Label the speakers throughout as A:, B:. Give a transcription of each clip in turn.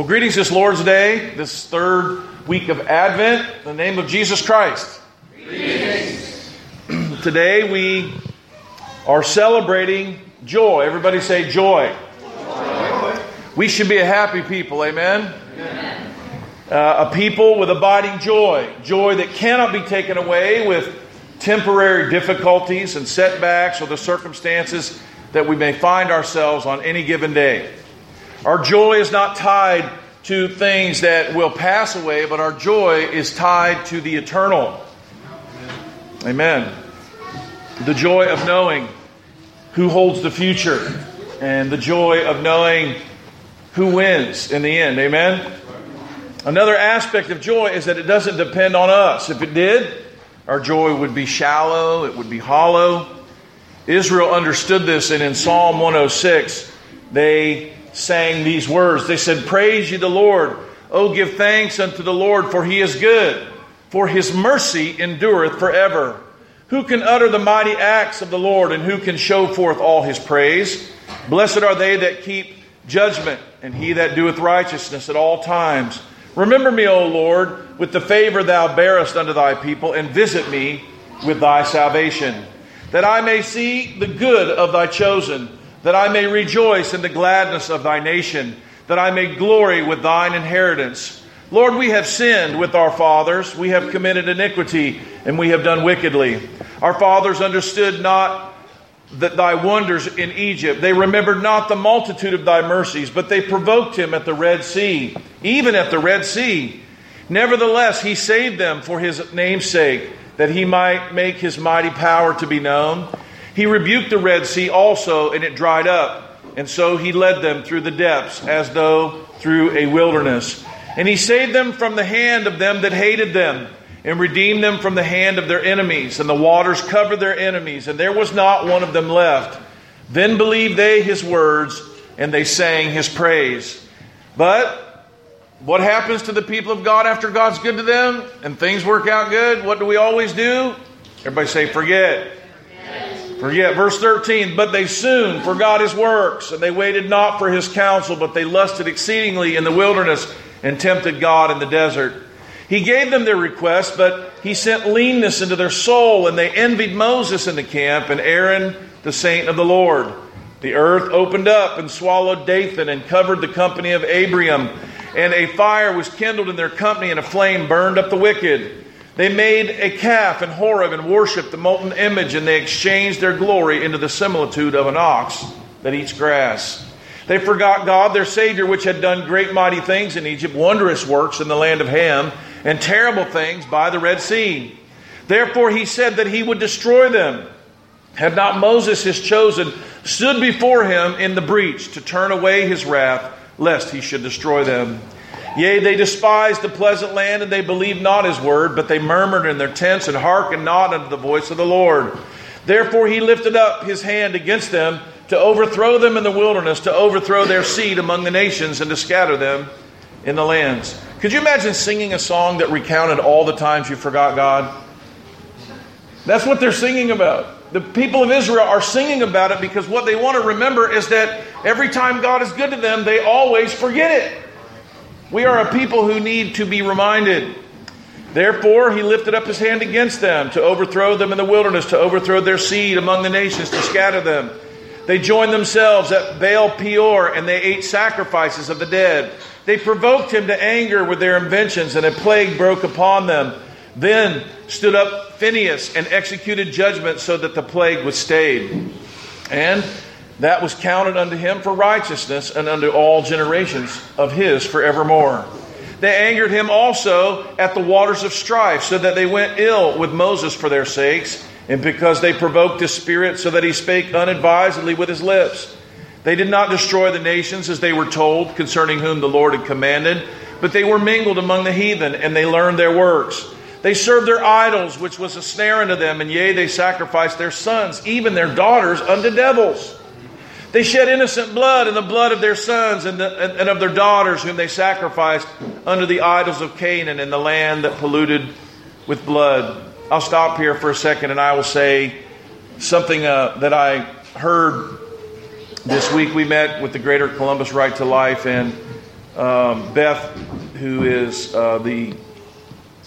A: Well, greetings this Lord's Day, this third week of Advent, in the name of Jesus Christ. Today we are celebrating joy. Everybody say joy. We should be a happy people, amen? Uh, a people with abiding joy, joy that cannot be taken away with temporary difficulties and setbacks or the circumstances that we may find ourselves on any given day. Our joy is not tied to things that will pass away, but our joy is tied to the eternal. Amen. The joy of knowing who holds the future and the joy of knowing who wins in the end. Amen. Another aspect of joy is that it doesn't depend on us. If it did, our joy would be shallow, it would be hollow. Israel understood this, and in Psalm 106, they sang these words. They said, Praise ye the Lord. Oh, give thanks unto the Lord, for he is good, for his mercy endureth forever. Who can utter the mighty acts of the Lord, and who can show forth all his praise? Blessed are they that keep judgment, and he that doeth righteousness at all times. Remember me, O Lord, with the favor thou bearest unto thy people, and visit me with thy salvation, that I may see the good of thy chosen, that I may rejoice in the gladness of thy nation, that I may glory with thine inheritance. Lord, we have sinned with our fathers, we have committed iniquity, and we have done wickedly. Our fathers understood not that thy wonders in Egypt. They remembered not the multitude of thy mercies, but they provoked him at the Red Sea, even at the Red Sea. Nevertheless, he saved them for his name's sake, that he might make his mighty power to be known. He rebuked the Red Sea also, and it dried up. And so he led them through the depths, as though through a wilderness. And he saved them from the hand of them that hated them and redeemed them from the hand of their enemies. And the waters covered their enemies, and there was not one of them left. Then believed they his words, and they sang his praise. But what happens to the people of God after God's good to them and things work out good? What do we always do? Everybody say, forget. Forget. Verse 13, but they soon forgot his works, and they waited not for his counsel, but they lusted exceedingly in the wilderness and tempted God in the desert. He gave them their request, but he sent leanness into their soul, and they envied Moses in the camp and Aaron, the saint of the Lord. The earth opened up and swallowed Dathan and covered the company of Abiram, and a fire was kindled in their company, and a flame burned up the wicked. They made a calf in Horeb and worshipped the molten image, and they exchanged their glory into the similitude of an ox that eats grass. They forgot God, their Savior, which had done great mighty things in Egypt, wondrous works in the land of Ham, and terrible things by the Red Sea. Therefore he said that he would destroy them. Had not Moses, his chosen, stood before him in the breach to turn away his wrath, lest he should destroy them. Yea, they despised the pleasant land, and they believed not his word, but they murmured in their tents and hearkened not unto the voice of the Lord. Therefore he lifted up his hand against them to overthrow them in the wilderness, to overthrow their seed among the nations, and to scatter them in the lands. Could you imagine singing a song that recounted all the times you forgot God? That's what they're singing about. The people of Israel are singing about it because what they want to remember is that every time God is good to them, they always forget it. We are a people who need to be reminded. Therefore, he lifted up his hand against them to overthrow them in the wilderness, to overthrow their seed among the nations, to scatter them. They joined themselves at Baal Peor, and they ate sacrifices of the dead. They provoked him to anger with their inventions, and a plague broke upon them. Then stood up Phinehas and executed judgment so that the plague was stayed. And that was counted unto him for righteousness and unto all generations of his forevermore. They angered him also at the waters of strife, so that they went ill with Moses for their sakes, and because they provoked his spirit, so that he spake unadvisedly with his lips. They did not destroy the nations as they were told, concerning whom the Lord had commanded, but they were mingled among the heathen, and they learned their works. They served their idols, which was a snare unto them, and yea, they sacrificed their sons, even their daughters, unto devils. They shed innocent blood and the blood of their sons and, the, and, of their daughters, whom they sacrificed under the idols of Canaan in the land that polluted with blood. I'll stop here for a second and I will say something uh, that I heard this week. We met with the Greater Columbus Right to Life, and um, Beth, who is uh, the,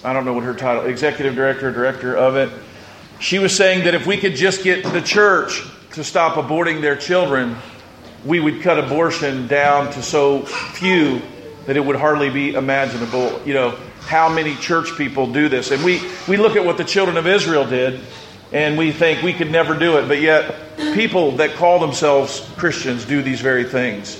A: I don't know what her title, executive director, director of it, she was saying that if we could just get the church to stop aborting their children, we would cut abortion down to so few that it would hardly be imaginable. You know, how many church people do this. And we, we look at what the children of Israel did, and we think we could never do it, but yet people that call themselves Christians do these very things.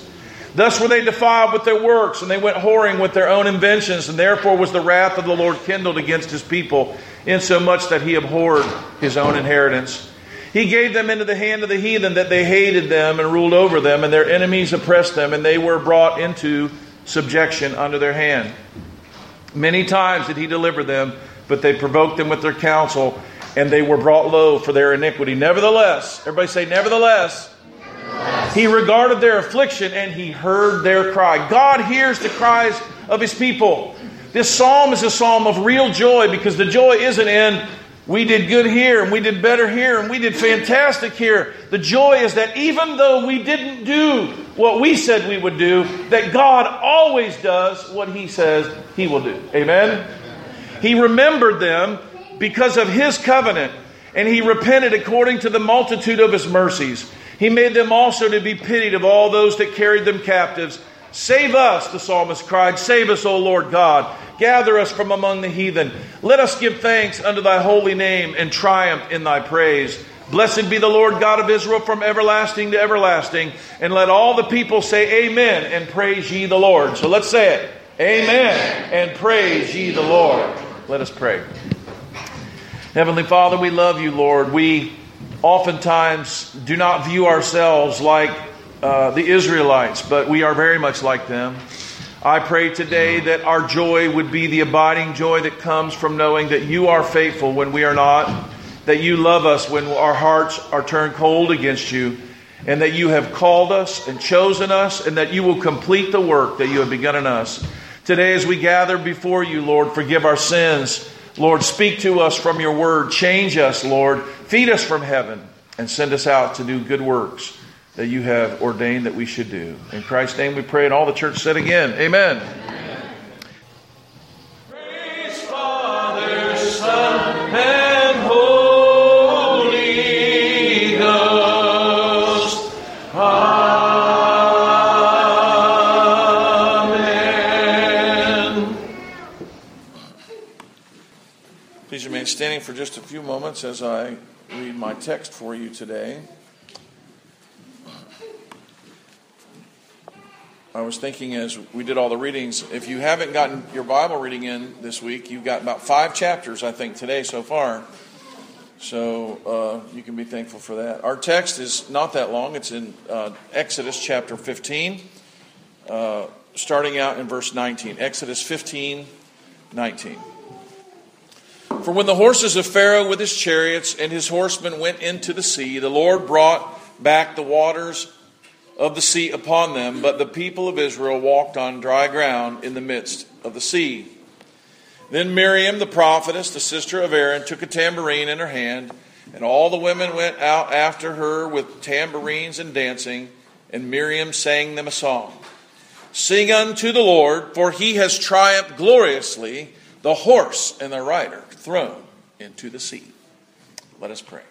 A: Thus were they defiled with their works, and they went whoring with their own inventions, and therefore was the wrath of the Lord kindled against his people, insomuch that he abhorred his own inheritance. He gave them into the hand of the heathen that they hated them and ruled over them, and their enemies oppressed them, and they were brought into subjection under their hand. Many times did he deliver them, but they provoked them with their counsel, and they were brought low for their iniquity. Nevertheless, everybody say, nevertheless. He regarded their affliction and he heard their cry. God hears the cries of his people. This psalm is a psalm of real joy because the joy isn't in we did good here and we did better here and we did fantastic here. The joy is that even though we didn't do what we said we would do, that God always does what He says He will do. Amen? He remembered them because of His covenant and He repented according to the multitude of His mercies. He made them also to be pitied of all those that carried them captives. Save us, the psalmist cried. Save us, O Lord God. Gather us from among the heathen. Let us give thanks unto thy holy name and triumph in thy praise. Blessed be the Lord God of Israel from everlasting to everlasting. And let all the people say amen and praise ye the Lord. So let's say it. Amen, and praise ye the Lord. Let us pray. Heavenly Father, we love you, Lord. We oftentimes do not view ourselves like uh, the Israelites, but we are very much like them. I pray today that our joy would be the abiding joy that comes from knowing that you are faithful when we are not, that you love us when our hearts are turned cold against you, and that you have called us and chosen us, and that you will complete the work that you have begun in us. Today, as we gather before you, Lord, forgive our sins. Lord, speak to us from your word. Change us, Lord. Feed us from heaven and send us out to do good works that you have ordained that we should do. In Christ's name we pray, and all the church said again, Amen. Praise Father, Son, and Holy Ghost. Amen. Please remain standing for just a few moments as I read my text for you today. I was thinking as we did all the readings, if you haven't gotten your Bible reading in this week, you've got about five chapters, I think, today so far. So uh, you can be thankful for that. Our text is not that long, it's in uh, Exodus chapter 15, uh, starting out in verse 19. Exodus 15, 19. For when the horses of Pharaoh with his chariots and his horsemen went into the sea, the Lord brought back the waters of the sea upon them, but the people of Israel walked on dry ground in the midst of the sea. Then Miriam the prophetess, the sister of Aaron, took a tambourine in her hand, and all the women went out after her with tambourines and dancing, and Miriam sang them a song. Sing unto the Lord, for he has triumphed gloriously, the horse and the rider thrown into the sea. Let us pray.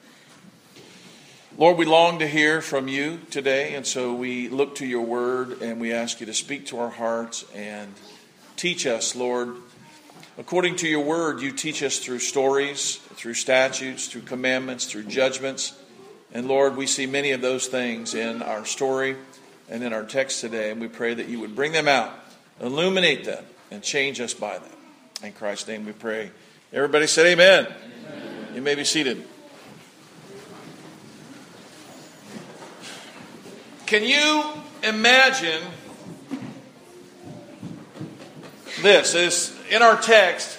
A: Lord, we long to hear from you today, and so we look to your word and we ask you to speak to our hearts and teach us, Lord. According to your word, you teach us through stories, through statutes, through commandments, through judgments. And Lord, we see many of those things in our story and in our text today, and we pray that you would bring them out, illuminate them, and change us by them. In Christ's name we pray. Everybody said amen. amen. You may be seated. Can you imagine this? Is in our text,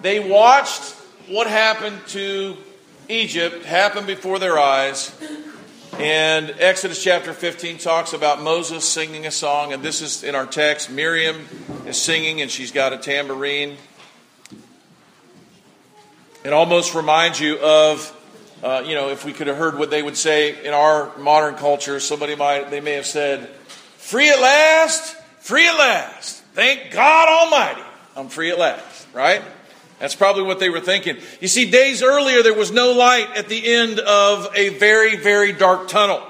A: they watched what happened to Egypt happen before their eyes. And Exodus chapter 15 talks about Moses singing a song, and this is in our text. Miriam is singing, and she's got a tambourine. It almost reminds you of uh, you know, if we could have heard what they would say in our modern culture, somebody might, they may have said, free at last, free at last. Thank God Almighty, I'm free at last, right? That's probably what they were thinking. You see, days earlier, there was no light at the end of a very, very dark tunnel.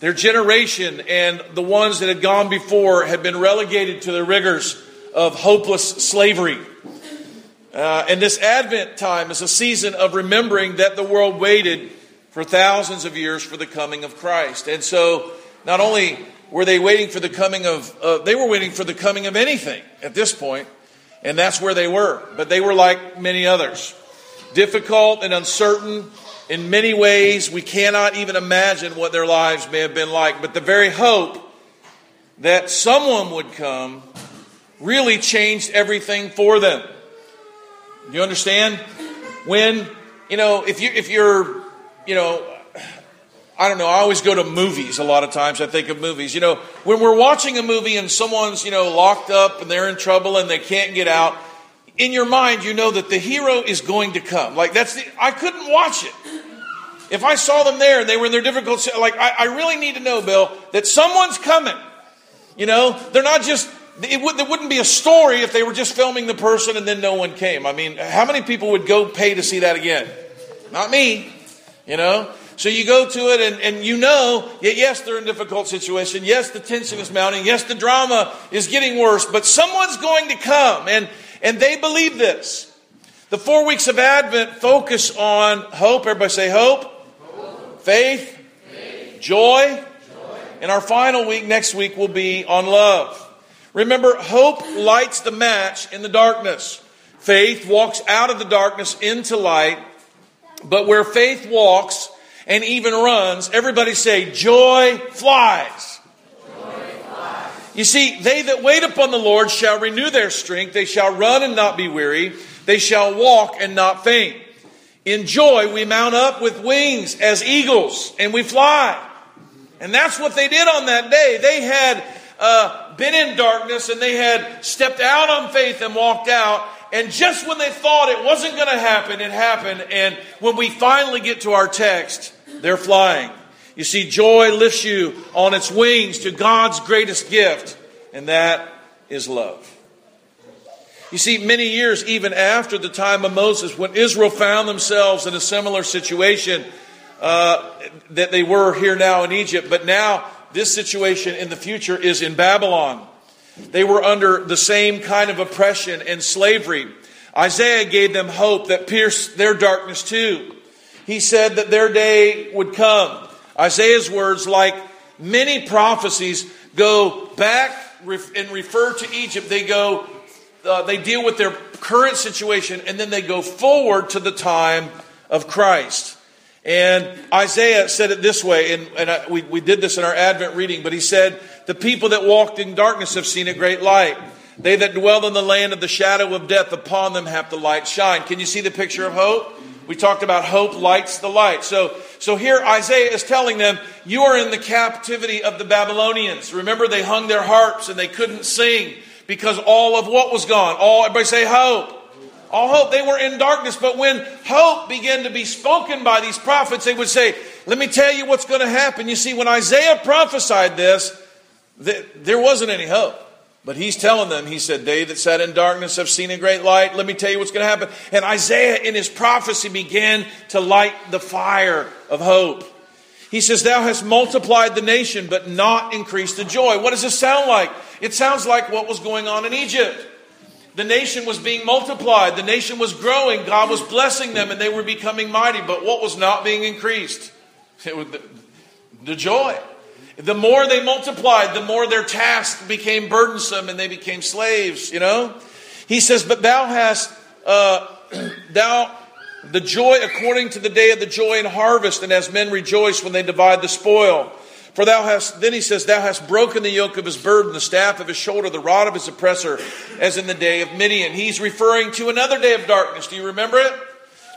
A: Their generation and the ones that had gone before had been relegated to the rigors of hopeless slavery. Uh, and this Advent time is a season of remembering that the world waited for thousands of years for the coming of Christ. And so, not only were they waiting for the coming of, uh, they were waiting for the coming of anything at this point, and that's where they were. But they were like many others, difficult and uncertain in many ways. We cannot even imagine what their lives may have been like. But the very hope that someone would come really changed everything for them. You understand? When, you know, if you if you're, you know, I don't know, I always go to movies a lot of times. I think of movies. You know, when we're watching a movie and someone's, you know, locked up and they're in trouble and they can't get out, in your mind you know that the hero is going to come. Like that's the I couldn't watch it. If I saw them there and they were in their difficult like I, I really need to know, Bill, that someone's coming. You know, they're not just it would, there wouldn't be a story if they were just filming the person and then no one came. I mean, how many people would go pay to see that again? Not me, you know? So you go to it and, and you know, yes, they're in a difficult situation. Yes, the tension is mounting. Yes, the drama is getting worse, but someone's going to come. And, and they believe this. The four weeks of Advent focus on hope. Everybody say hope, hope. Faith, faith. Joy. joy. And our final week next week will be on love. Remember, hope lights the match in the darkness. Faith walks out of the darkness into light. But where faith walks and even runs, everybody say, joy flies. You see, they that wait upon the Lord shall renew their strength. They shall run and not be weary. They shall walk and not faint. In joy, we mount up with wings as eagles and we fly. And that's what they did on that day. They had uh, been in darkness and they had stepped out on faith and walked out. And just when they thought it wasn't going to happen, it happened. And when we finally get to our text, they're flying. You see, joy lifts you on its wings to God's greatest gift, and that is love. You see, many years even after the time of Moses, when Israel found themselves in a similar situation uh, that they were here now in Egypt, but now this situation in the future is in Babylon. They were under the same kind of oppression and slavery. Isaiah gave them hope that pierced their darkness too. He said that their day would come. Isaiah's words, like many prophecies, go back and refer to Egypt. They go, uh, they deal with their current situation and then they go forward to the time of Christ. And Isaiah said it this way, and, and I, we, we did this in our Advent reading, but he said, The people that walked in darkness have seen a great light. They that dwell in the land of the shadow of death, upon them hath the light shine. Can you see the picture of hope? We talked about hope lights the light. So, so here Isaiah is telling them, You are in the captivity of the Babylonians. Remember, they hung their harps and they couldn't sing because all of what was gone? All, everybody say hope all hope. They were in darkness, but when hope began to be spoken by these prophets, they would say, Let me tell you what's going to happen. You see, when Isaiah prophesied this, there wasn't any hope. But he's telling them, he said, They that sat in darkness have seen a great light. Let me tell you what's going to happen. And Isaiah, in his prophecy, began to light the fire of hope. He says, Thou hast multiplied the nation, but not increased the joy. What does this sound like? It sounds like what was going on in Egypt. The nation was being multiplied, the nation was growing, God was blessing them, and they were becoming mighty. But what was not being increased? The, the joy. The more they multiplied, the more their task became burdensome and they became slaves, you know? He says, But thou hast, uh, thou, the joy according to the day of the joy and harvest, and as men rejoice when they divide the spoil. For thou hast, then he says, Thou hast broken the yoke of his burden, the staff of his shoulder, the rod of his oppressor, as in the day of Midian. He's referring to another day of darkness. Do you remember it?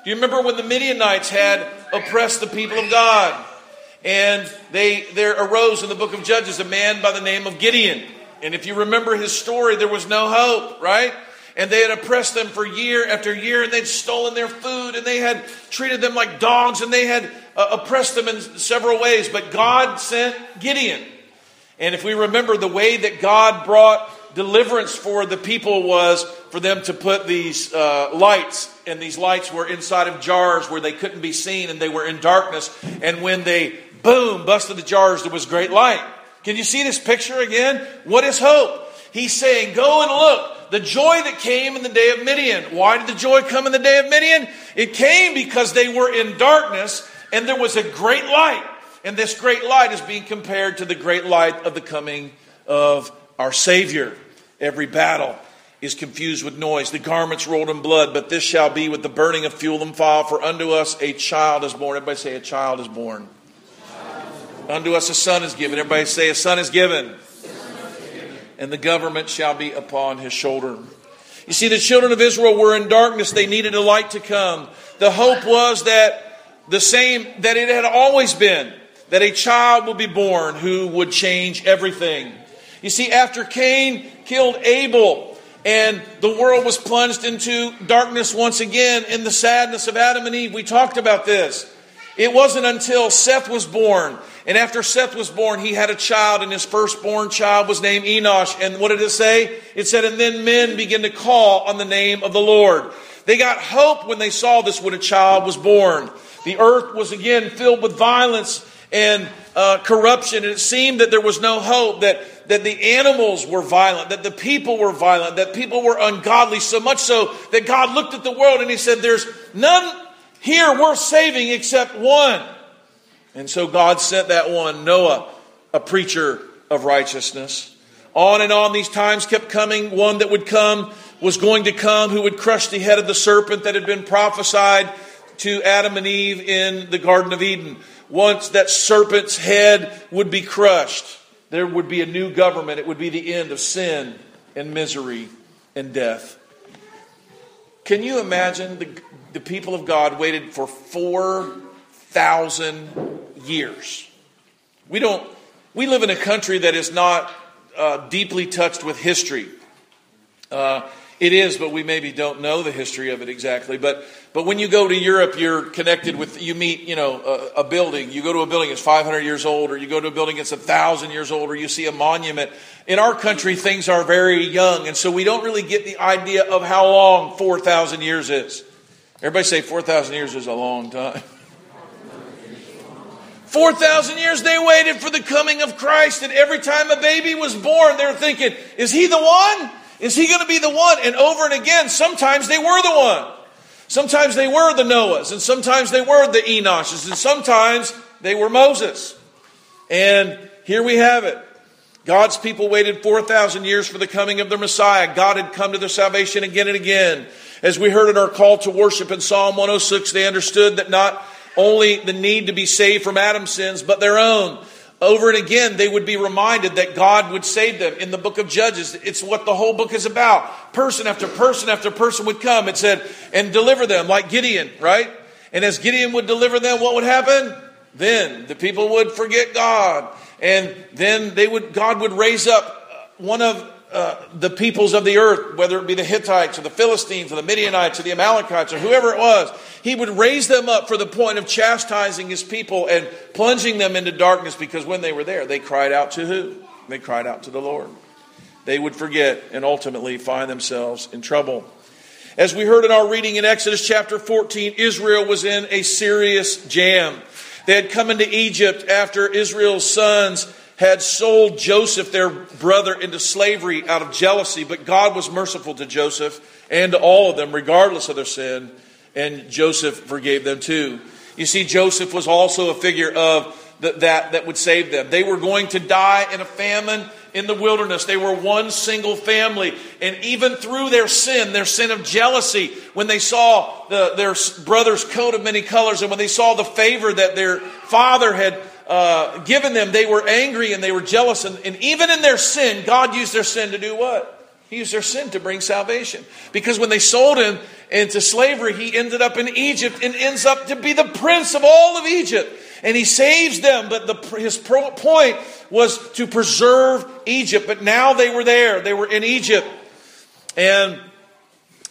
A: Do you remember when the Midianites had oppressed the people of God? And they, there arose in the book of Judges a man by the name of Gideon. And if you remember his story, there was no hope, right? And they had oppressed them for year after year, and they'd stolen their food, and they had treated them like dogs, and they had uh, oppressed them in several ways. But God sent Gideon. And if we remember, the way that God brought deliverance for the people was for them to put these uh, lights, and these lights were inside of jars where they couldn't be seen, and they were in darkness. And when they boom, busted the jars, there was great light. Can you see this picture again? What is hope? He's saying, Go and look. The joy that came in the day of Midian. Why did the joy come in the day of Midian? It came because they were in darkness and there was a great light. And this great light is being compared to the great light of the coming of our Savior. Every battle is confused with noise. The garments rolled in blood, but this shall be with the burning of fuel and fire. For unto us a child is born. Everybody say, A child is born. Unto us a son is given. Everybody say, A son is given. And the government shall be upon his shoulder. You see, the children of Israel were in darkness. They needed a light to come. The hope was that the same that it had always been that a child would be born who would change everything. You see, after Cain killed Abel and the world was plunged into darkness once again in the sadness of Adam and Eve, we talked about this. It wasn't until Seth was born. And after Seth was born, he had a child, and his firstborn child was named Enosh. And what did it say? It said, And then men began to call on the name of the Lord. They got hope when they saw this when a child was born. The earth was again filled with violence and uh, corruption, and it seemed that there was no hope, that, that the animals were violent, that the people were violent, that people were ungodly, so much so that God looked at the world and He said, There's none here worth saving except one. And so God sent that one, Noah, a preacher of righteousness. On and on these times kept coming. One that would come was going to come who would crush the head of the serpent that had been prophesied to Adam and Eve in the Garden of Eden. Once that serpent's head would be crushed, there would be a new government. It would be the end of sin and misery and death. Can you imagine the, the people of God waited for 4,000 years. We don't, we live in a country that is not uh, deeply touched with history. Uh, it is, but we maybe don't know the history of it exactly. But, but when you go to Europe, you're connected with, you meet, you know, a, a building. You go to a building that's 500 years old, or you go to a building that's 1,000 years old, or you see a monument. In our country, things are very young, and so we don't really get the idea of how long 4,000 years is. Everybody say 4,000 years is a long time. 4,000 years they waited for the coming of Christ, and every time a baby was born, they were thinking, is he the one? Is he going to be the one? And over and again, sometimes they were the one. Sometimes they were the Noahs, and sometimes they were the Enoshes, and sometimes they were Moses. And here we have it. God's people waited 4,000 years for the coming of their Messiah. God had come to their salvation again and again. As we heard in our call to worship in Psalm 106, they understood that not only the need to be saved from Adam's sins, but their own. Over and again, they would be reminded that God would save them. In the book of Judges, it's what the whole book is about. Person after person after person would come, it said, and deliver them, like Gideon, right? And as Gideon would deliver them, what would happen? Then the people would forget God. And then they would, God would raise up one of uh, the peoples of the earth, whether it be the Hittites or the Philistines or the Midianites or the Amalekites or whoever it was, he would raise them up for the point of chastising his people and plunging them into darkness because when they were there, they cried out to who? They cried out to the Lord. They would forget and ultimately find themselves in trouble. As we heard in our reading in Exodus chapter 14, Israel was in a serious jam. They had come into Egypt after Israel's sons had sold Joseph, their brother, into slavery out of jealousy, but God was merciful to Joseph and to all of them, regardless of their sin, and Joseph forgave them too. You see, Joseph was also a figure of that, that, that would save them. They were going to die in a famine in the wilderness. They were one single family. And even through their sin, their sin of jealousy, when they saw the, their brother's coat of many colors and when they saw the favor that their father had uh, given them, they were angry and they were jealous. And, and even in their sin, God used their sin to do what? He used their sin to bring salvation. Because when they sold him into slavery, he ended up in Egypt and ends up to be the prince of all of Egypt. And he saves them, but the, his point was to preserve Egypt. But now they were there, they were in Egypt. And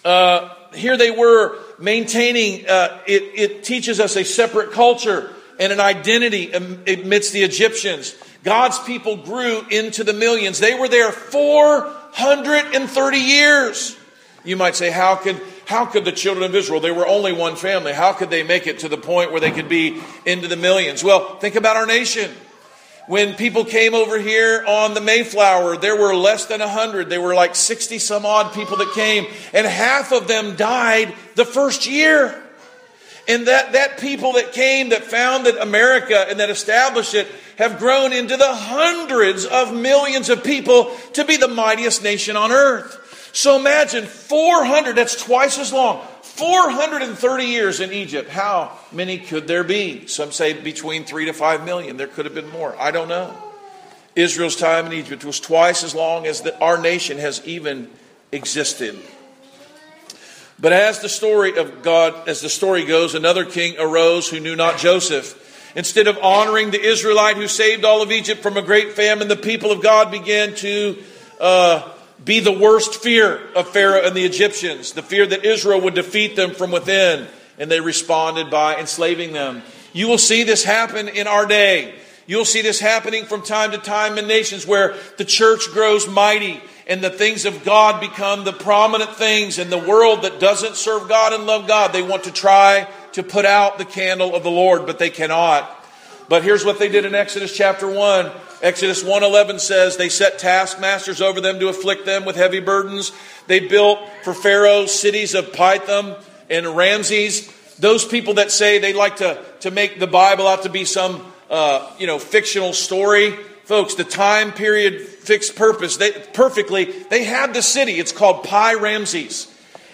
A: uh, here they were maintaining, uh, it, it teaches us a separate culture and an identity amidst the Egyptians. God's people grew into the millions. They were there 430 years. You might say, how could, how could the children of Israel, they were only one family, how could they make it to the point where they could be into the millions? Well, think about our nation. When people came over here on the Mayflower, there were less than 100. There were like 60 some odd people that came, and half of them died the first year. And that, that people that came, that founded America and that established it, have grown into the hundreds of millions of people to be the mightiest nation on earth. So imagine 400, that's twice as long. 430 years in Egypt. How many could there be? Some say between three to five million. There could have been more. I don't know. Israel's time in Egypt was twice as long as the, our nation has even existed. But as the story of God, as the story goes, another king arose who knew not Joseph. Instead of honoring the Israelite who saved all of Egypt from a great famine, the people of God began to uh, be the worst fear of Pharaoh and the Egyptians, the fear that Israel would defeat them from within, and they responded by enslaving them. You will see this happen in our day. You'll see this happening from time to time in nations where the church grows mighty and the things of God become the prominent things, in the world that doesn't serve God and love God, they want to try to put out the candle of the Lord, but they cannot. But here's what they did in Exodus chapter 1. Exodus 1:11 says they set taskmasters over them to afflict them with heavy burdens. They built for Pharaoh cities of Pithom and Ramses. Those people that say they like to, to make the Bible out to be some uh, you know fictional story, folks, the time period fixed purpose, they, perfectly, they had the city. It's called Pi Ramses.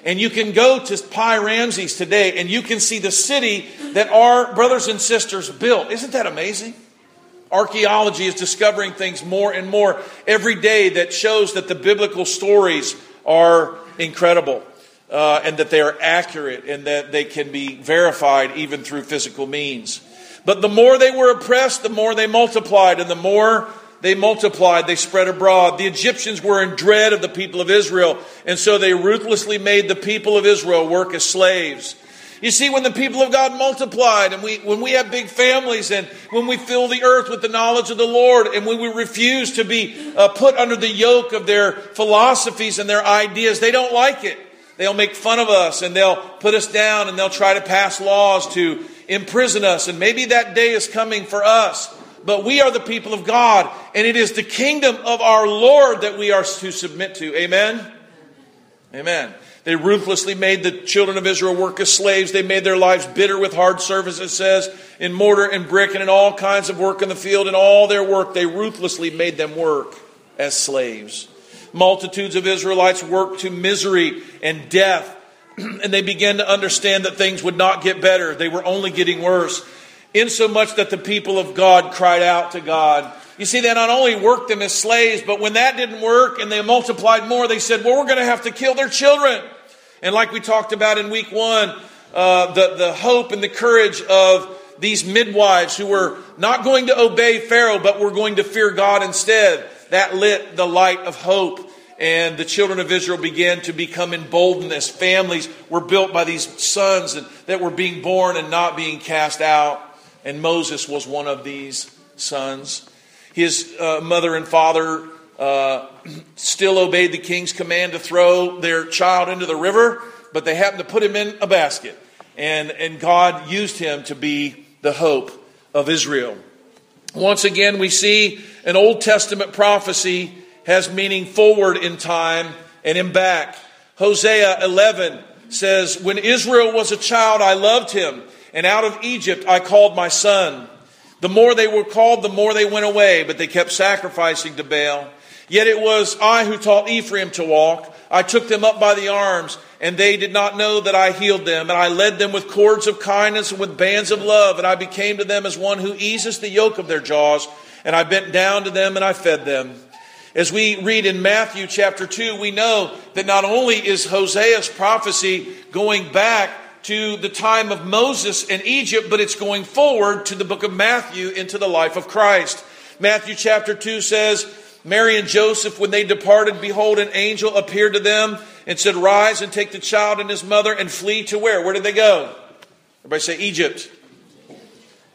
A: And you can go to Pi Ramses today and you can see the city that our brothers and sisters built. Isn't that amazing? Archaeology is discovering things more and more every day that shows that the biblical stories are incredible uh, and that they are accurate and that they can be verified even through physical means. But the more they were oppressed, the more they multiplied, and the more they multiplied, they spread abroad. The Egyptians were in dread of the people of Israel, and so they ruthlessly made the people of Israel work as slaves. You see, when the people of God multiplied, and we, when we have big families, and when we fill the earth with the knowledge of the Lord, and when we refuse to be uh, put under the yoke of their philosophies and their ideas, they don't like it. They'll make fun of us, and they'll put us down, and they'll try to pass laws to imprison us. And maybe that day is coming for us but we are the people of God, and it is the kingdom of our Lord that we are to submit to. Amen? Amen. They ruthlessly made the children of Israel work as slaves. They made their lives bitter with hard service, it says, in mortar and brick and in all kinds of work in the field. In all their work, they ruthlessly made them work as slaves. Multitudes of Israelites worked to misery and death, and they began to understand that things would not get better. They were only getting worse insomuch that the people of God cried out to God. You see, they not only worked them as slaves, but when that didn't work and they multiplied more, they said, well, we're going to have to kill their children. And like we talked about in week one, uh, the, the hope and the courage of these midwives who were not going to obey Pharaoh, but were going to fear God instead, that lit the light of hope. And the children of Israel began to become emboldened as families were built by these sons that were being born and not being cast out and Moses was one of these sons. His uh, mother and father uh, still obeyed the king's command to throw their child into the river, but they happened to put him in a basket. And, and God used him to be the hope of Israel. Once again, we see an Old Testament prophecy has meaning forward in time and in back. Hosea 11 says, When Israel was a child, I loved him, and out of Egypt I called my son. The more they were called, the more they went away, but they kept sacrificing to Baal. Yet it was I who taught Ephraim to walk. I took them up by the arms, and they did not know that I healed them. And I led them with cords of kindness and with bands of love. And I became to them as one who eases the yoke of their jaws. And I bent down to them and I fed them. As we read in Matthew chapter 2, we know that not only is Hosea's prophecy going back to the time of Moses in Egypt, but it's going forward to the book of Matthew into the life of Christ. Matthew chapter 2 says, Mary and Joseph, when they departed, behold, an angel appeared to them and said, Rise and take the child and his mother and flee to where? Where did they go? Everybody say Egypt.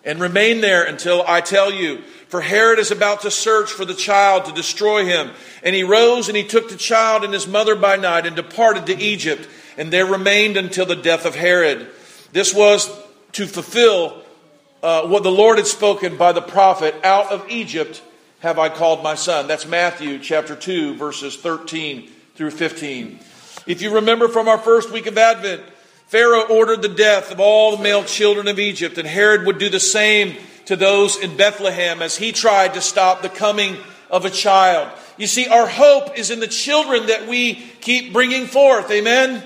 A: And remain there until I tell you. For Herod is about to search for the child to destroy him. And he rose and he took the child and his mother by night and departed to Egypt. And there remained until the death of Herod. This was to fulfill uh, what the Lord had spoken by the prophet out of Egypt have I called my son. That's Matthew chapter 2, verses 13 through 15. If you remember from our first week of Advent, Pharaoh ordered the death of all the male children of Egypt, and Herod would do the same to those in Bethlehem as he tried to stop the coming of a child. You see, our hope is in the children that we keep bringing forth. Amen?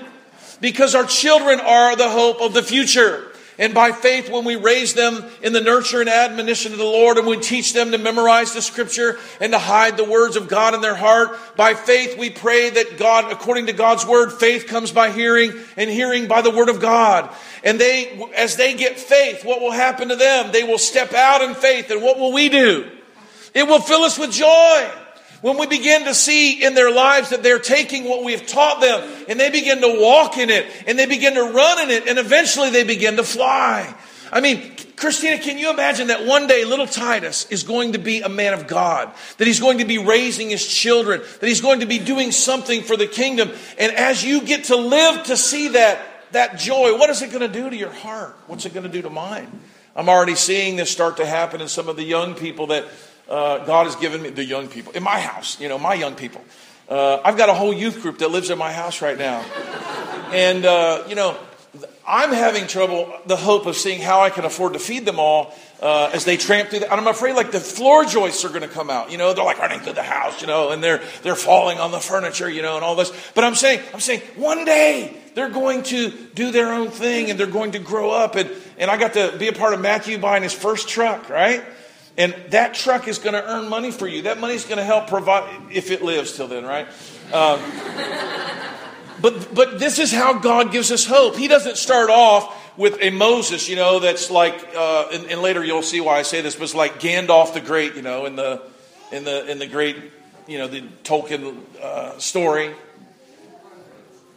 A: Because our children are the hope of the future. And by faith, when we raise them in the nurture and admonition of the Lord, and we teach them to memorize the scripture and to hide the words of God in their heart, by faith, we pray that God, according to God's word, faith comes by hearing, and hearing by the word of God. And they, as they get faith, what will happen to them? They will step out in faith, and what will we do? It will fill us with joy. When we begin to see in their lives that they're taking what we have taught them and they begin to walk in it and they begin to run in it and eventually they begin to fly. I mean, Christina, can you imagine that one day little Titus is going to be a man of God, that he's going to be raising his children, that he's going to be doing something for the kingdom. And as you get to live to see that, that joy, what is it going to do to your heart? What's it going to do to mine? I'm already seeing this start to happen in some of the young people that uh, God has given me, the young people, in my house, you know, my young people. Uh, I've got a whole youth group that lives in my house right now. And, uh, you know, I'm having trouble, the hope of seeing how I can afford to feed them all uh, as they tramp through. The, and I'm afraid like the floor joists are going to come out. You know, they're like running through the house, you know, and they're they're falling on the furniture, you know, and all this. But I'm saying, I'm saying, one day they're going to do their own thing and they're going to grow up. And and I got to be a part of Matthew buying his first truck, right? And that truck is going to earn money for you. That money is going to help provide, if it lives till then, right? Um, but, but this is how God gives us hope. He doesn't start off with a Moses, you know, that's like, uh, and, and, later you'll see why I say this, but it's like Gandalf the Great, you know, in the, in the, in the great, you know, the Tolkien uh, story.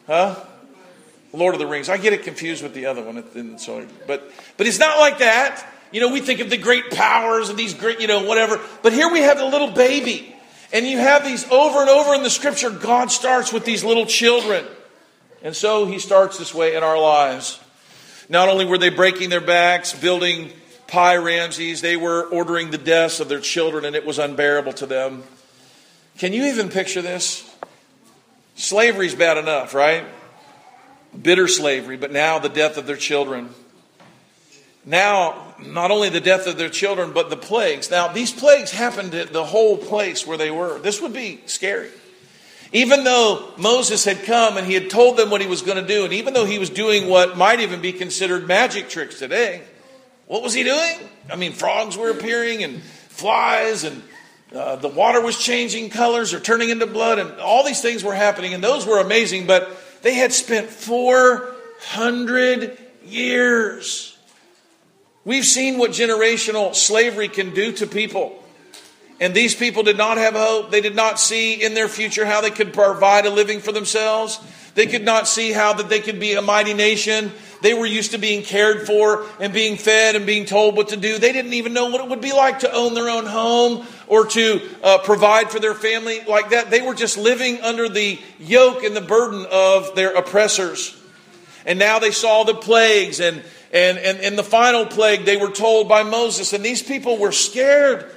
A: Huh? Lord of the Rings. I get it confused with the other one. But, but it's not like that. You know, we think of the great powers of these great, you know, whatever. But here we have the little baby. And you have these over and over in the scripture. God starts with these little children. And so he starts this way in our lives. Not only were they breaking their backs, building Pi Ramses, they were ordering the deaths of their children, and it was unbearable to them. Can you even picture this? Slavery's bad enough, right? Bitter slavery, but now the death of their children now not only the death of their children, but the plagues. Now, these plagues happened at the whole place where they were. This would be scary. Even though Moses had come and he had told them what he was going to do, and even though he was doing what might even be considered magic tricks today, what was he doing? I mean, frogs were appearing and flies, and uh, the water was changing colors or turning into blood, and all these things were happening, and those were amazing, but they had spent 400 years We've seen what generational slavery can do to people. And these people did not have hope. They did not see in their future how they could provide a living for themselves. They could not see how that they could be a mighty nation. They were used to being cared for and being fed and being told what to do. They didn't even know what it would be like to own their own home or to uh, provide for their family like that. They were just living under the yoke and the burden of their oppressors. And now they saw the plagues and, and, and, and the final plague they were told by Moses. And these people were scared.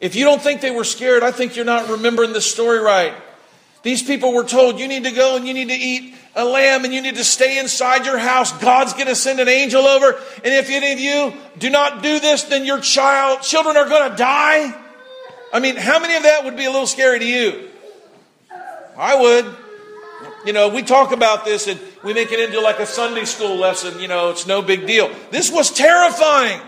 A: If you don't think they were scared, I think you're not remembering the story right. These people were told, you need to go and you need to eat a lamb and you need to stay inside your house. God's going to send an angel over. And if any of you do not do this, then your child, children are going to die. I mean, how many of that would be a little scary to you? I would. You know, we talk about this and we make it into like a Sunday school lesson. You know, it's no big deal. This was terrifying.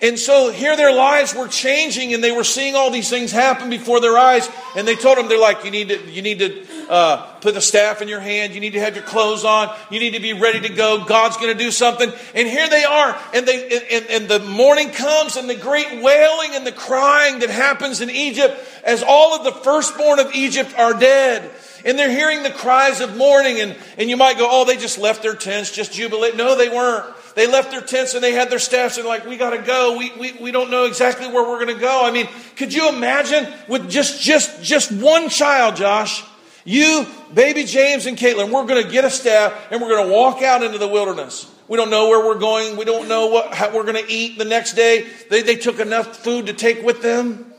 A: And so here their lives were changing and they were seeing all these things happen before their eyes. And they told them, they're like, you need to, you need to uh, put the staff in your hand. You need to have your clothes on. You need to be ready to go. God's going to do something. And here they are. And, they, and, and the morning comes and the great wailing and the crying that happens in Egypt as all of the firstborn of Egypt are dead and they're hearing the cries of mourning and, and you might go oh they just left their tents just jubilate no they weren't they left their tents and they had their staffs and like, we got to go. We, we, we don't know exactly where we're going to go. I mean, could you imagine with just, just, just one child, Josh? You, baby James and Caitlin, we're going to get a staff and we're going to walk out into the wilderness. We don't know where we're going. We don't know what how we're going to eat the next day. They, they took enough food to take with them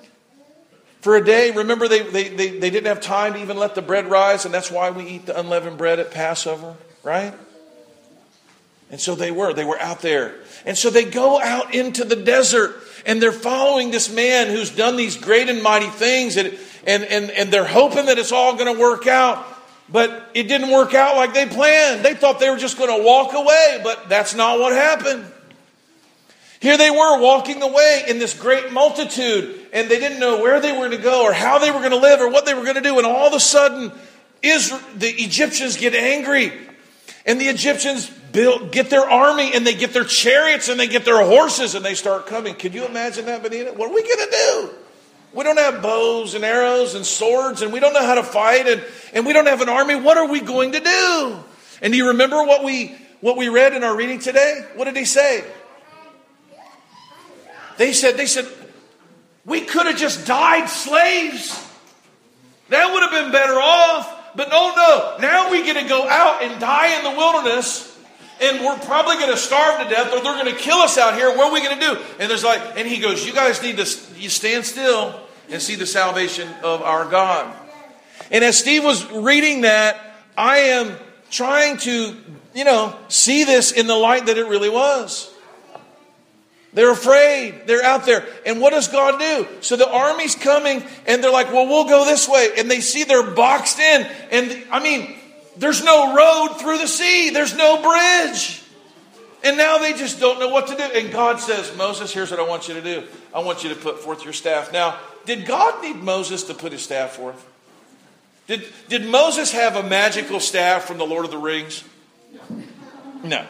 A: for a day. Remember, they, they, they, they didn't have time to even let the bread rise, and that's why we eat the unleavened bread at Passover, right? And so they were. They were out there. And so they go out into the desert and they're following this man who's done these great and mighty things and, and, and, and they're hoping that it's all going to work out. But it didn't work out like they planned. They thought they were just going to walk away, but that's not what happened. Here they were walking away in this great multitude, and they didn't know where they were going to go or how they were going to live or what they were going to do. And all of a sudden, Israel, the Egyptians get angry. And the Egyptians build, get their army and they get their chariots and they get their horses and they start coming. Can you imagine that, Benita? What are we going to do? We don't have bows and arrows and swords and we don't know how to fight and, and we don't have an army. What are we going to do? And do you remember what we, what we read in our reading today? What did he say? They said, they said, we could have just died slaves. That would have been better off. But no, no. Now we get to go out and die in the wilderness and we're probably going to starve to death or they're going to kill us out here. What are we going to do? And there's like, and he goes, you guys need to you stand still and see the salvation of our God. And as Steve was reading that, I am trying to, you know, see this in the light that it really was. They're afraid. They're out there. And what does God do? So the army's coming and they're like, well, we'll go this way. And they see they're boxed in. And I mean, there's no road through the sea, there's no bridge. And now they just don't know what to do. And God says, Moses, here's what I want you to do I want you to put forth your staff. Now, did God need Moses to put his staff forth? Did, did Moses have a magical staff from the Lord of the Rings? No.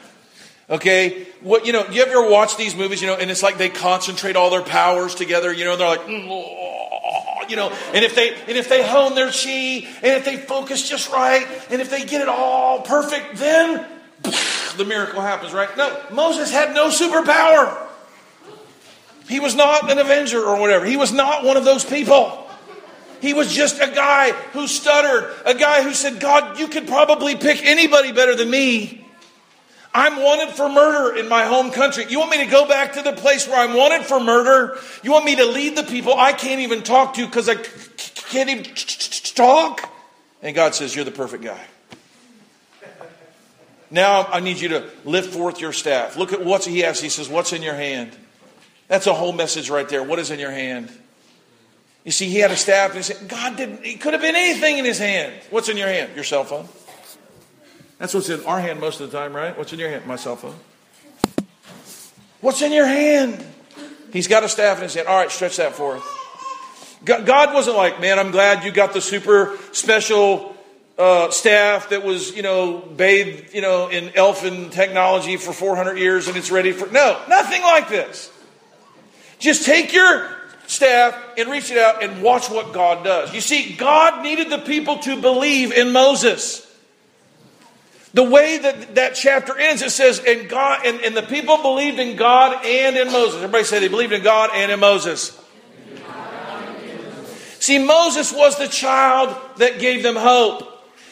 A: Okay, what you know? You ever watch these movies? You know, and it's like they concentrate all their powers together. You know, they're like, mm, you know, and if they and if they hone their chi, and if they focus just right, and if they get it all perfect, then the miracle happens. Right? No, Moses had no superpower. He was not an avenger or whatever. He was not one of those people. He was just a guy who stuttered, a guy who said, God, you could probably pick anybody better than me. I'm wanted for murder in my home country. You want me to go back to the place where I'm wanted for murder? You want me to lead the people I can't even talk to because I can't even talk? And God says, You're the perfect guy. Now I need you to lift forth your staff. Look at what he asks. He says, What's in your hand? That's a whole message right there. What is in your hand? You see, he had a staff and he said, God didn't, it could have been anything in his hand. What's in your hand? Your cell phone. That's what's in our hand most of the time, right? What's in your hand? My cell phone. What's in your hand? He's got a staff in his hand. All right, stretch that forth. God wasn't like, man, I'm glad you got the super special uh, staff that was, you know, bathed, you know, in elfin technology for 400 years and it's ready for. No, nothing like this. Just take your staff and reach it out and watch what God does. You see, God needed the people to believe in Moses. The way that that chapter ends, it says, and God and, and the people believed in God and in Moses. Everybody say they believed in God and in Moses. See, Moses was the child that gave them hope.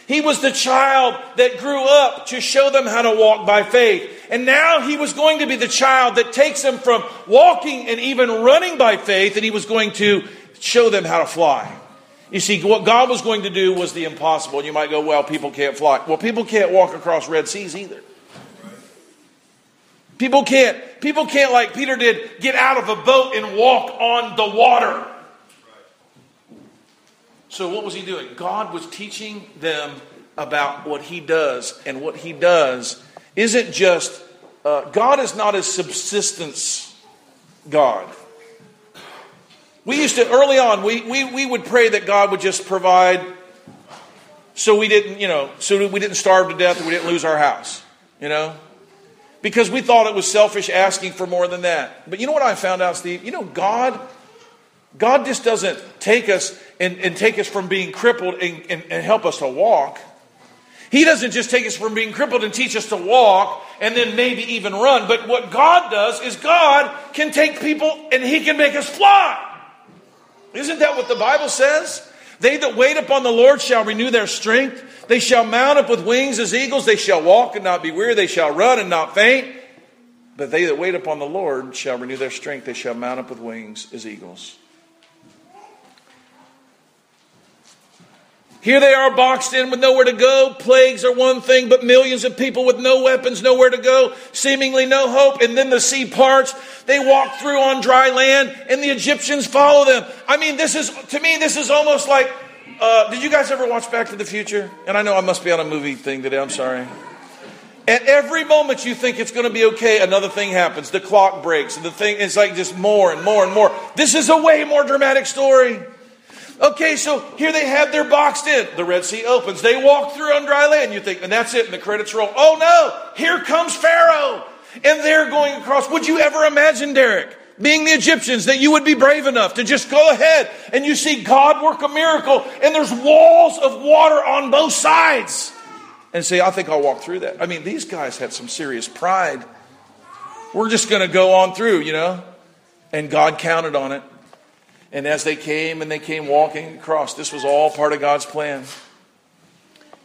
A: He was the child that grew up to show them how to walk by faith. And now he was going to be the child that takes them from walking and even running by faith, and he was going to show them how to fly. You see, what God was going to do was the impossible. And you might go, well, people can't fly. Well, people can't walk across Red Seas either. People can't, people can't, like Peter did, get out of a boat and walk on the water. So, what was he doing? God was teaching them about what he does. And what he does isn't just, uh, God is not a subsistence God. We used to, early on, we, we, we would pray that God would just provide so we didn't, you know, so we didn't starve to death or we didn't lose our house, you know? Because we thought it was selfish asking for more than that. But you know what I found out, Steve? You know, God, God just doesn't take us and, and take us from being crippled and, and, and help us to walk. He doesn't just take us from being crippled and teach us to walk and then maybe even run. But what God does is God can take people and He can make us fly. Isn't that what the Bible says? They that wait upon the Lord shall renew their strength. They shall mount up with wings as eagles. They shall walk and not be weary. They shall run and not faint. But they that wait upon the Lord shall renew their strength. They shall mount up with wings as eagles. Here they are boxed in with nowhere to go. Plagues are one thing, but millions of people with no weapons, nowhere to go, seemingly no hope. And then the sea parts. They walk through on dry land, and the Egyptians follow them. I mean, this is, to me, this is almost like, uh, did you guys ever watch Back to the Future? And I know I must be on a movie thing today, I'm sorry. At every moment you think it's going to be okay, another thing happens. The clock breaks, and the thing is like just more and more and more. This is a way more dramatic story. Okay, so here they have their boxed in. The Red Sea opens. They walk through on dry land. You think, and that's it, and the credits roll. Oh no, here comes Pharaoh. And they're going across. Would you ever imagine, Derek, being the Egyptians, that you would be brave enough to just go ahead and you see God work a miracle and there's walls of water on both sides? And say, I think I'll walk through that. I mean, these guys had some serious pride. We're just going to go on through, you know? And God counted on it. And as they came and they came walking across, this was all part of God's plan.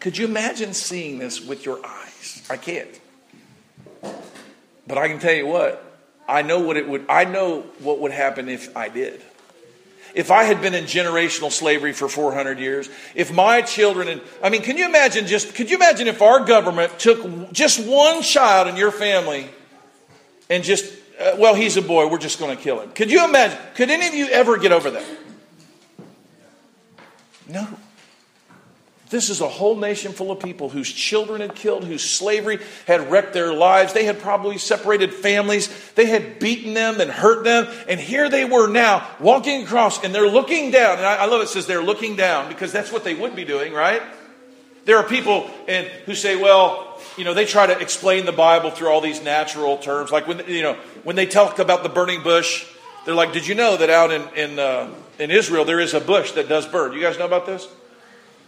A: Could you imagine seeing this with your eyes? I can't. But I can tell you what, I know what it would I know what would happen if I did. If I had been in generational slavery for 400 years, if my children and I mean, can you imagine just could you imagine if our government took just one child in your family and just uh, well, he's a boy, we're just going to kill him. Could you imagine? Could any of you ever get over that? No. This is a whole nation full of people whose children had killed, whose slavery had wrecked their lives. They had probably separated families. They had beaten them and hurt them. And here they were now walking across and they're looking down. And I, I love it says they're looking down because that's what they would be doing, right? There are people and, who say, well, you know, they try to explain the Bible through all these natural terms. Like when, you know, when they talk about the burning bush, they're like, did you know that out in, in, uh, in Israel there is a bush that does burn? You guys know about this?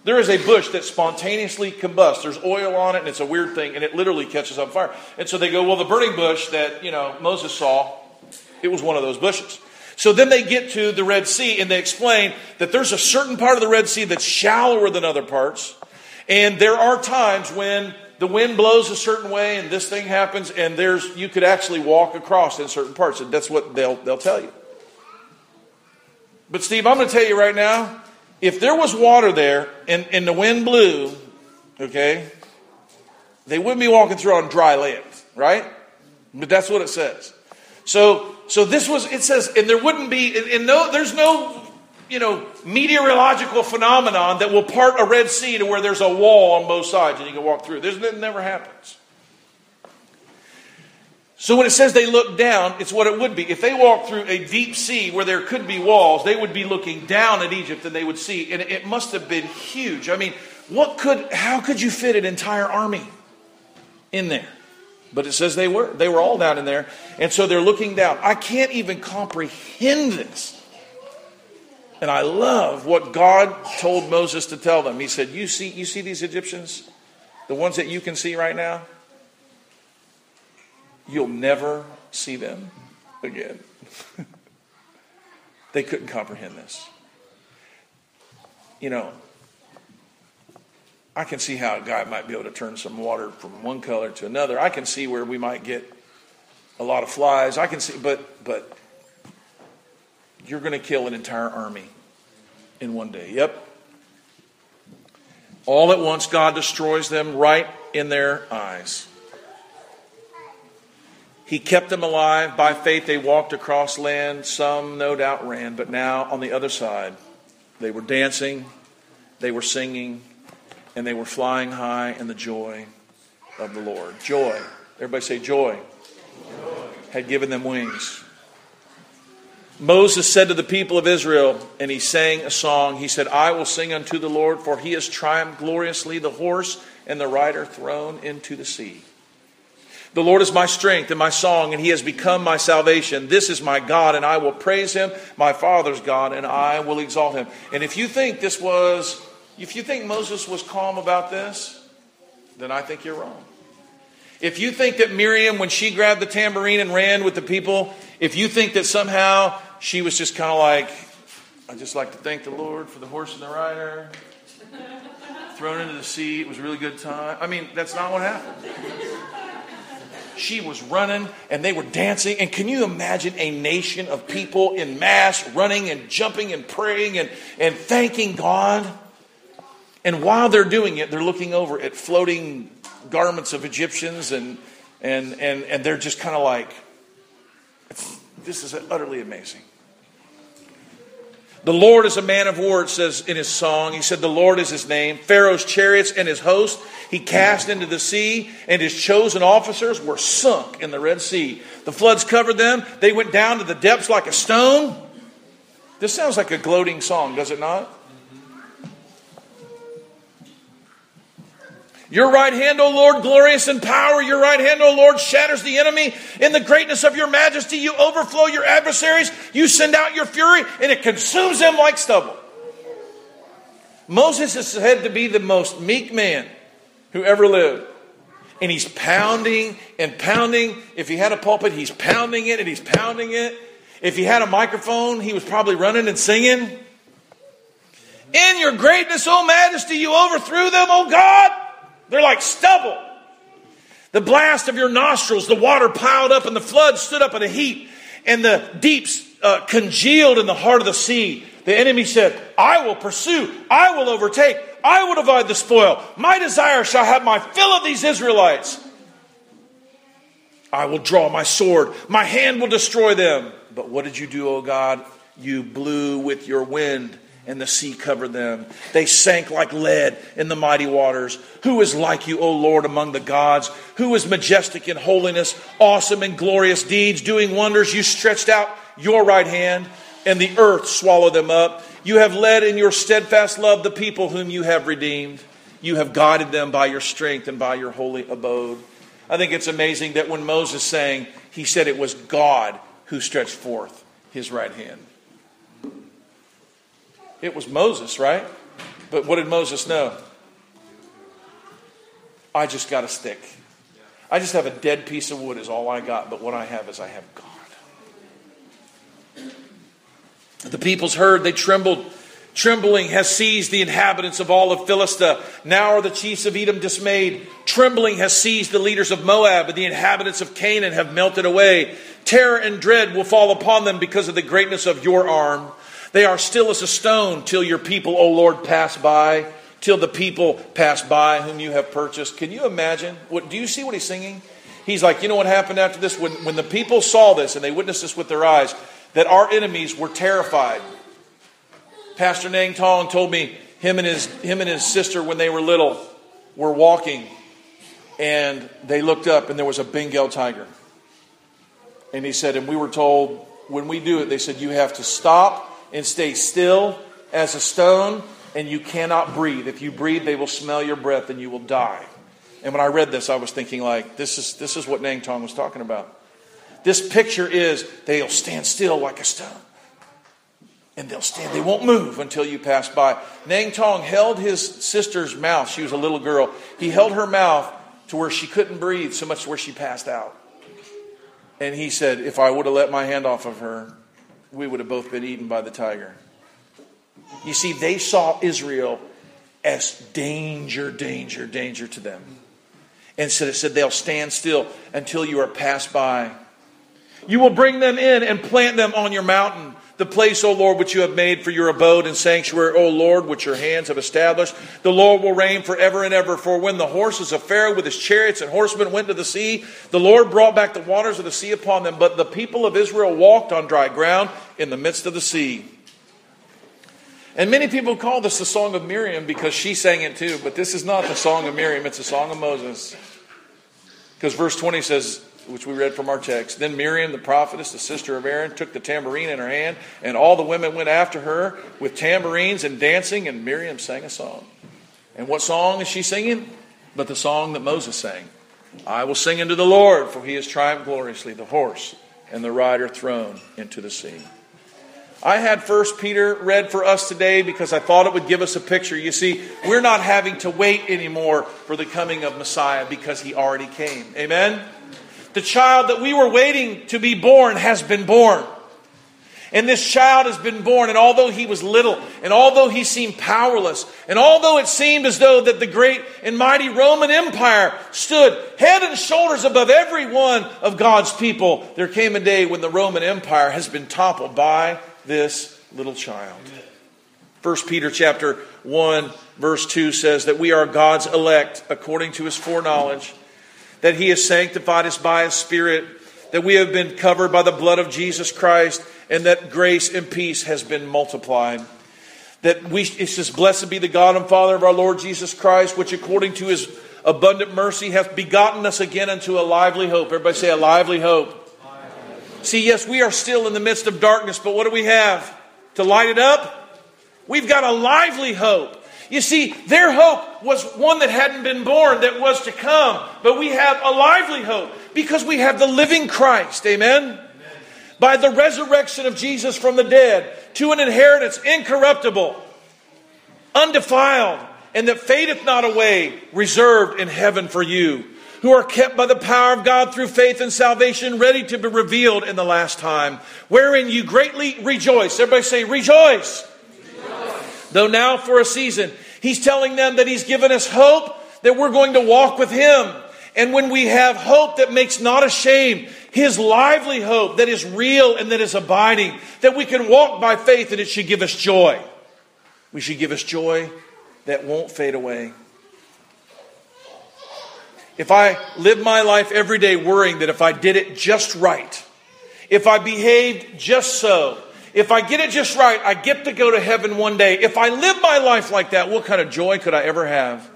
A: There is a bush that spontaneously combusts. There's oil on it, and it's a weird thing, and it literally catches on fire. And so they go, well, the burning bush that you know Moses saw, it was one of those bushes. So then they get to the Red Sea, and they explain that there's a certain part of the Red Sea that's shallower than other parts, and there are times when the wind blows a certain way, and this thing happens, and there's you could actually walk across in certain parts, and that's what they'll they'll tell you. But Steve, I'm going to tell you right now if there was water there and, and the wind blew, okay, they wouldn't be walking through on dry land, right? But that's what it says. So, so this was, it says, and there wouldn't be, and no, there's no, you know, meteorological phenomenon that will part a Red Sea to where there's a wall on both sides and you can walk through. There's, it never happens. So when it says they look down, it's what it would be. If they walked through a deep sea where there could be walls, they would be looking down at Egypt and they would see. And it must have been huge. I mean, what could, how could you fit an entire army in there? But it says they were. They were all down in there. And so they're looking down. I can't even comprehend this. And I love what God told Moses to tell them. He said, You see, you see these Egyptians? The ones that you can see right now? You'll never see them again. they couldn't comprehend this. you know, I can see how a guy might be able to turn some water from one color to another. I can see where we might get a lot of flies. I can see, but but you're going to kill an entire army in one day. Yep. All at once, God destroys them right in their eyes. He kept them alive. By faith, they walked across land. Some, no doubt, ran. But now, on the other side, they were dancing, they were singing, and they were flying high in the joy of the Lord. Joy. Everybody say joy. joy. Had given them wings. Moses said to the people of Israel, and he sang a song. He said, I will sing unto the Lord, for he has triumphed gloriously, the horse and the rider thrown into the sea. The Lord is my strength and my song, and he has become my salvation. This is my God, and I will praise him, my Father's God, and I will exalt him. And if you think this was, if you think Moses was calm about this, then I think you're wrong. If you think that Miriam, when she grabbed the tambourine and ran with the people, if you think that somehow she was just kind of like, I just like to thank the Lord for the horse and the rider, thrown into the sea, it was a really good time. I mean, that's not what happened. She was running and they were dancing. And can you imagine a nation of people in mass running and jumping and praying and, and thanking God? And while they're doing it, they're looking over at floating garments of Egyptians and, and, and, and they're just kind of like, this is utterly amazing. The Lord is a man of war, it says in his song. He said, The Lord is his name. Pharaoh's chariots and his host he cast into the sea, and his chosen officers were sunk in the Red Sea. The floods covered them. They went down to the depths like a stone. This sounds like a gloating song, does it not? Your right hand, O Lord, glorious in power. Your right hand, O Lord, shatters the enemy. In the greatness of your majesty, you overflow your adversaries. You send out your fury, and it consumes them like stubble. Moses is said to be the most meek man who ever lived. And he's pounding and pounding. If he had a pulpit, he's pounding it and he's pounding it. If he had a microphone, he was probably running and singing. In your greatness, O majesty, you overthrew them, O God. They're like stubble. The blast of your nostrils, the water piled up, and the flood stood up in a heap, and the deeps uh, congealed in the heart of the sea. The enemy said, I will pursue, I will overtake, I will divide the spoil. My desire shall have my fill of these Israelites. I will draw my sword, my hand will destroy them. But what did you do, O God? You blew with your wind and the sea covered them. They sank like lead in the mighty waters. Who is like you, O Lord, among the gods? Who is majestic in holiness, awesome in glorious deeds, doing wonders? You stretched out your right hand, and the earth swallowed them up. You have led in your steadfast love the people whom you have redeemed. You have guided them by your strength and by your holy abode. I think it's amazing that when Moses sang, he said it was God who stretched forth his right hand. It was Moses, right? But what did Moses know? I just got a stick. I just have a dead piece of wood, is all I got, but what I have is I have God. The peoples heard, they trembled. Trembling has seized the inhabitants of all of Philistia. Now are the chiefs of Edom dismayed. Trembling has seized the leaders of Moab, and the inhabitants of Canaan have melted away. Terror and dread will fall upon them because of the greatness of your arm. They are still as a stone till your people, O Lord, pass by, till the people pass by whom you have purchased. Can you imagine? What, do you see what he's singing? He's like, you know what happened after this? When, when the people saw this and they witnessed this with their eyes, that our enemies were terrified. Pastor Nang Tong told me him and his, him and his sister, when they were little, were walking and they looked up and there was a Bengal tiger. And he said, and we were told, when we do it, they said, you have to stop and stay still as a stone, and you cannot breathe. If you breathe, they will smell your breath and you will die. And when I read this, I was thinking, like, this is, this is what Nang Tong was talking about. This picture is they'll stand still like a stone. And they'll stand, they won't move until you pass by. Nang Tong held his sister's mouth. She was a little girl. He held her mouth to where she couldn't breathe, so much where she passed out. And he said, If I would have let my hand off of her, we would have both been eaten by the tiger. You see, they saw Israel as danger, danger, danger to them. And so it said they'll stand still until you are passed by. You will bring them in and plant them on your mountain the place, O Lord, which you have made for your abode and sanctuary, O Lord, which your hands have established. The Lord will reign forever and ever. For when the horses of Pharaoh with his chariots and horsemen went to the sea, the Lord brought back the waters of the sea upon them. But the people of Israel walked on dry ground in the midst of the sea. And many people call this the Song of Miriam because she sang it too, but this is not the Song of Miriam, it's the Song of Moses. Because verse 20 says, which we read from our text. Then Miriam, the prophetess, the sister of Aaron, took the tambourine in her hand, and all the women went after her with tambourines and dancing, and Miriam sang a song. And what song is she singing? But the song that Moses sang I will sing unto the Lord, for he has triumphed gloriously, the horse and the rider thrown into the sea. I had First Peter read for us today because I thought it would give us a picture. You see, we're not having to wait anymore for the coming of Messiah because he already came. Amen? The child that we were waiting to be born has been born. And this child has been born, and although he was little, and although he seemed powerless, and although it seemed as though that the great and mighty Roman Empire stood head and shoulders above every one of God's people, there came a day when the Roman Empire has been toppled by this little child. 1 Peter chapter 1 verse 2 says that we are God's elect according to his foreknowledge that He has sanctified us by His Spirit, that we have been covered by the blood of Jesus Christ, and that grace and peace has been multiplied. That we, it says, Blessed be the God and Father of our Lord Jesus Christ, which according to His abundant mercy hath begotten us again unto a lively hope. Everybody say, a lively hope. See, yes, we are still in the midst of darkness, but what do we have to light it up? We've got a lively hope. You see, their hope was one that hadn't been born, that was to come. But we have a lively hope because we have the living Christ. Amen? Amen? By the resurrection of Jesus from the dead to an inheritance incorruptible, undefiled, and that fadeth not away, reserved in heaven for you, who are kept by the power of God through faith and salvation, ready to be revealed in the last time, wherein you greatly rejoice. Everybody say, rejoice though now for a season. He's telling them that He's given us hope that we're going to walk with Him. And when we have hope that makes not ashamed, His lively hope that is real and that is abiding, that we can walk by faith and it should give us joy. We should give us joy that won't fade away. If I live my life every day worrying that if I did it just right, if I behaved just so, if I get it just right, I get to go to heaven one day. If I live my life like that, what kind of joy could I ever have?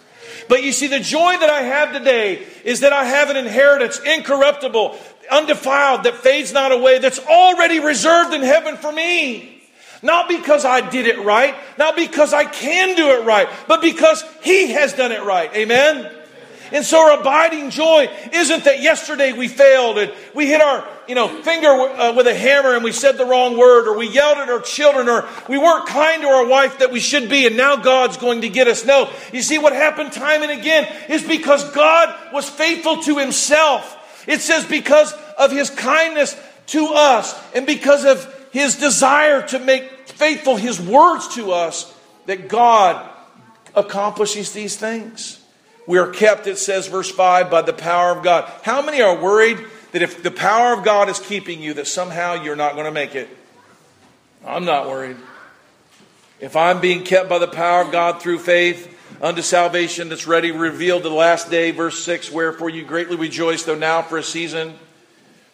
A: But you see, the joy that I have today is that I have an inheritance, incorruptible, undefiled, that fades not away, that's already reserved in heaven for me. Not because I did it right, not because I can do it right, but because He has done it right. Amen? And so our abiding joy isn't that yesterday we failed and we hit our, you know, finger uh, with a hammer and we said the wrong word or we yelled at our children or we weren't kind to our wife that we should be and now God's going to get us. No. You see what happened time and again is because God was faithful to himself. It says because of his kindness to us and because of his desire to make faithful his words to us that God accomplishes these things. We are kept, it says, verse 5, by the power of God. How many are worried that if the power of God is keeping you, that somehow you're not going to make it? I'm not worried. If I'm being kept by the power of God through faith unto salvation that's ready, revealed to the last day, verse 6, wherefore you greatly rejoice, though now for a season.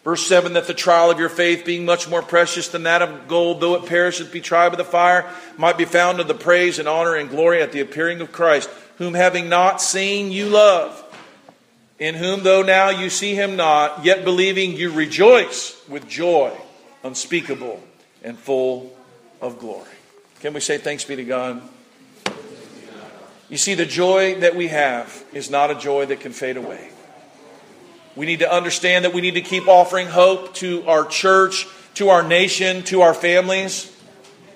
A: Verse 7 that the trial of your faith, being much more precious than that of gold, though it perisheth, be tried by the fire, might be found to the praise and honor and glory at the appearing of Christ whom having not seen you love, in whom though now you see him not, yet believing you rejoice with joy unspeakable and full of glory. Can we say thanks be to God? You see, the joy that we have is not a joy that can fade away. We need to understand that we need to keep offering hope to our church, to our nation, to our families.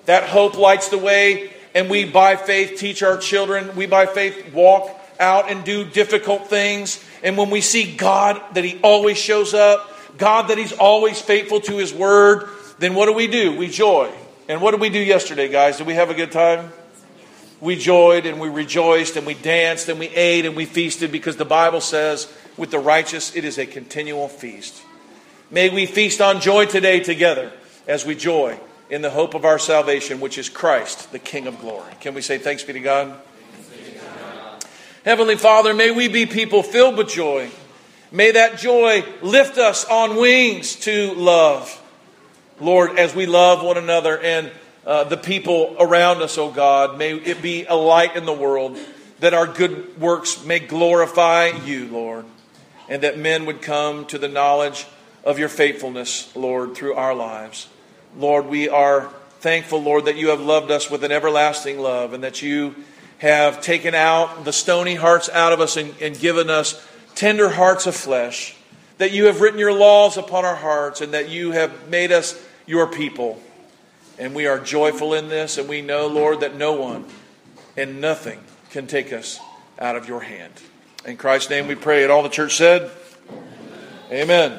A: That hope lights the way and we by faith teach our children, we by faith walk out and do difficult things. And when we see God that He always shows up, God that He's always faithful to His word, then what do we do? We joy. And what did we do yesterday, guys? Did we have a good time? We joyed and we rejoiced and we danced and we ate and we feasted because the Bible says, with the righteous, it is a continual feast. May we feast on joy today together as we joy in the hope of our salvation, which is Christ, the King of glory. Can we say thanks be to God? Heavenly Father, may we be people filled with joy. May that joy lift us on wings to love. Lord, as we love one another and uh, the people around us, oh God, may it be a light in the world that our good works may glorify you, Lord, and that men would come to the knowledge of your faithfulness, Lord, through our lives. Lord, we are thankful, Lord, that you have loved us with an everlasting love and that you have taken out the stony hearts out of us and, and given us tender hearts of flesh. That you have written your laws upon our hearts and that you have made us your people. And we are joyful in this, and we know, Lord, that no one and nothing can take us out of your hand. In Christ's name we pray. And all the church said, Amen.